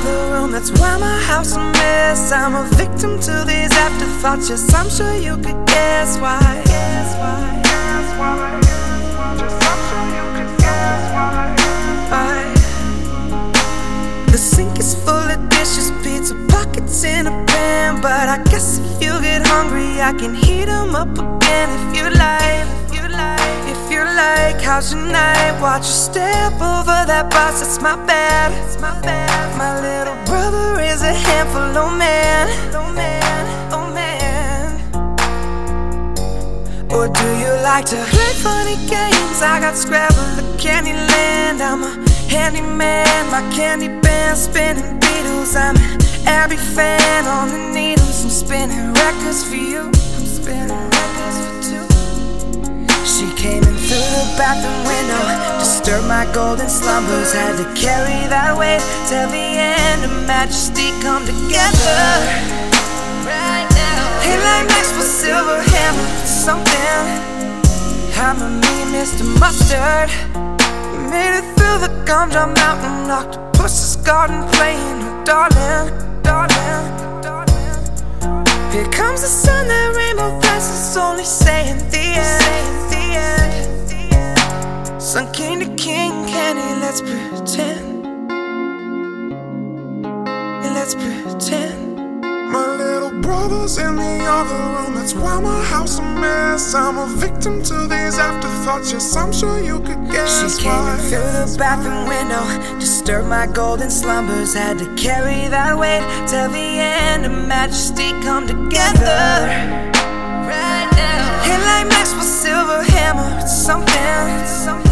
other room, that's why my house a mess. I'm a victim to these afterthoughts. Yes, I'm sure you could guess why. Guess why? The sink is full of dishes, pizza pockets in a pan. But I guess if you get hungry, I can heat 'em up again if you like. You like, how's your night? Watch you step over that bus, it's my bad. It's my bad. My little brother is a handful, oh man. Oh man, oh man. Or do you like to play funny games? I got Scrabble, the Candyland. I'm a handyman, my candy band spinning Beatles. I'm an Abbey fan on the needles. I'm spinning records for you. Bathroom window, disturbed my golden slumbers. Had to carry that weight till the end of majesty come together. Right now, hey, like Maxwell Silver hammer, something. Hammer me, Mr. Mustard. Made it through the gumdrop mountain, octopus's garden, playing with darling, darling, darling. Here comes the sun, that rainbow fast is only saying the end. Sun king to king, candy, let's pretend. Let's pretend. My little brother's in the other room, that's why my house a mess. I'm a victim to these afterthoughts, yes, I'm sure you could guess She came why. in through the bathroom window, disturbed my golden slumbers. Had to carry that weight till the end of majesty come together. Right now, hey, like Maxwell Silver hammer, it's something.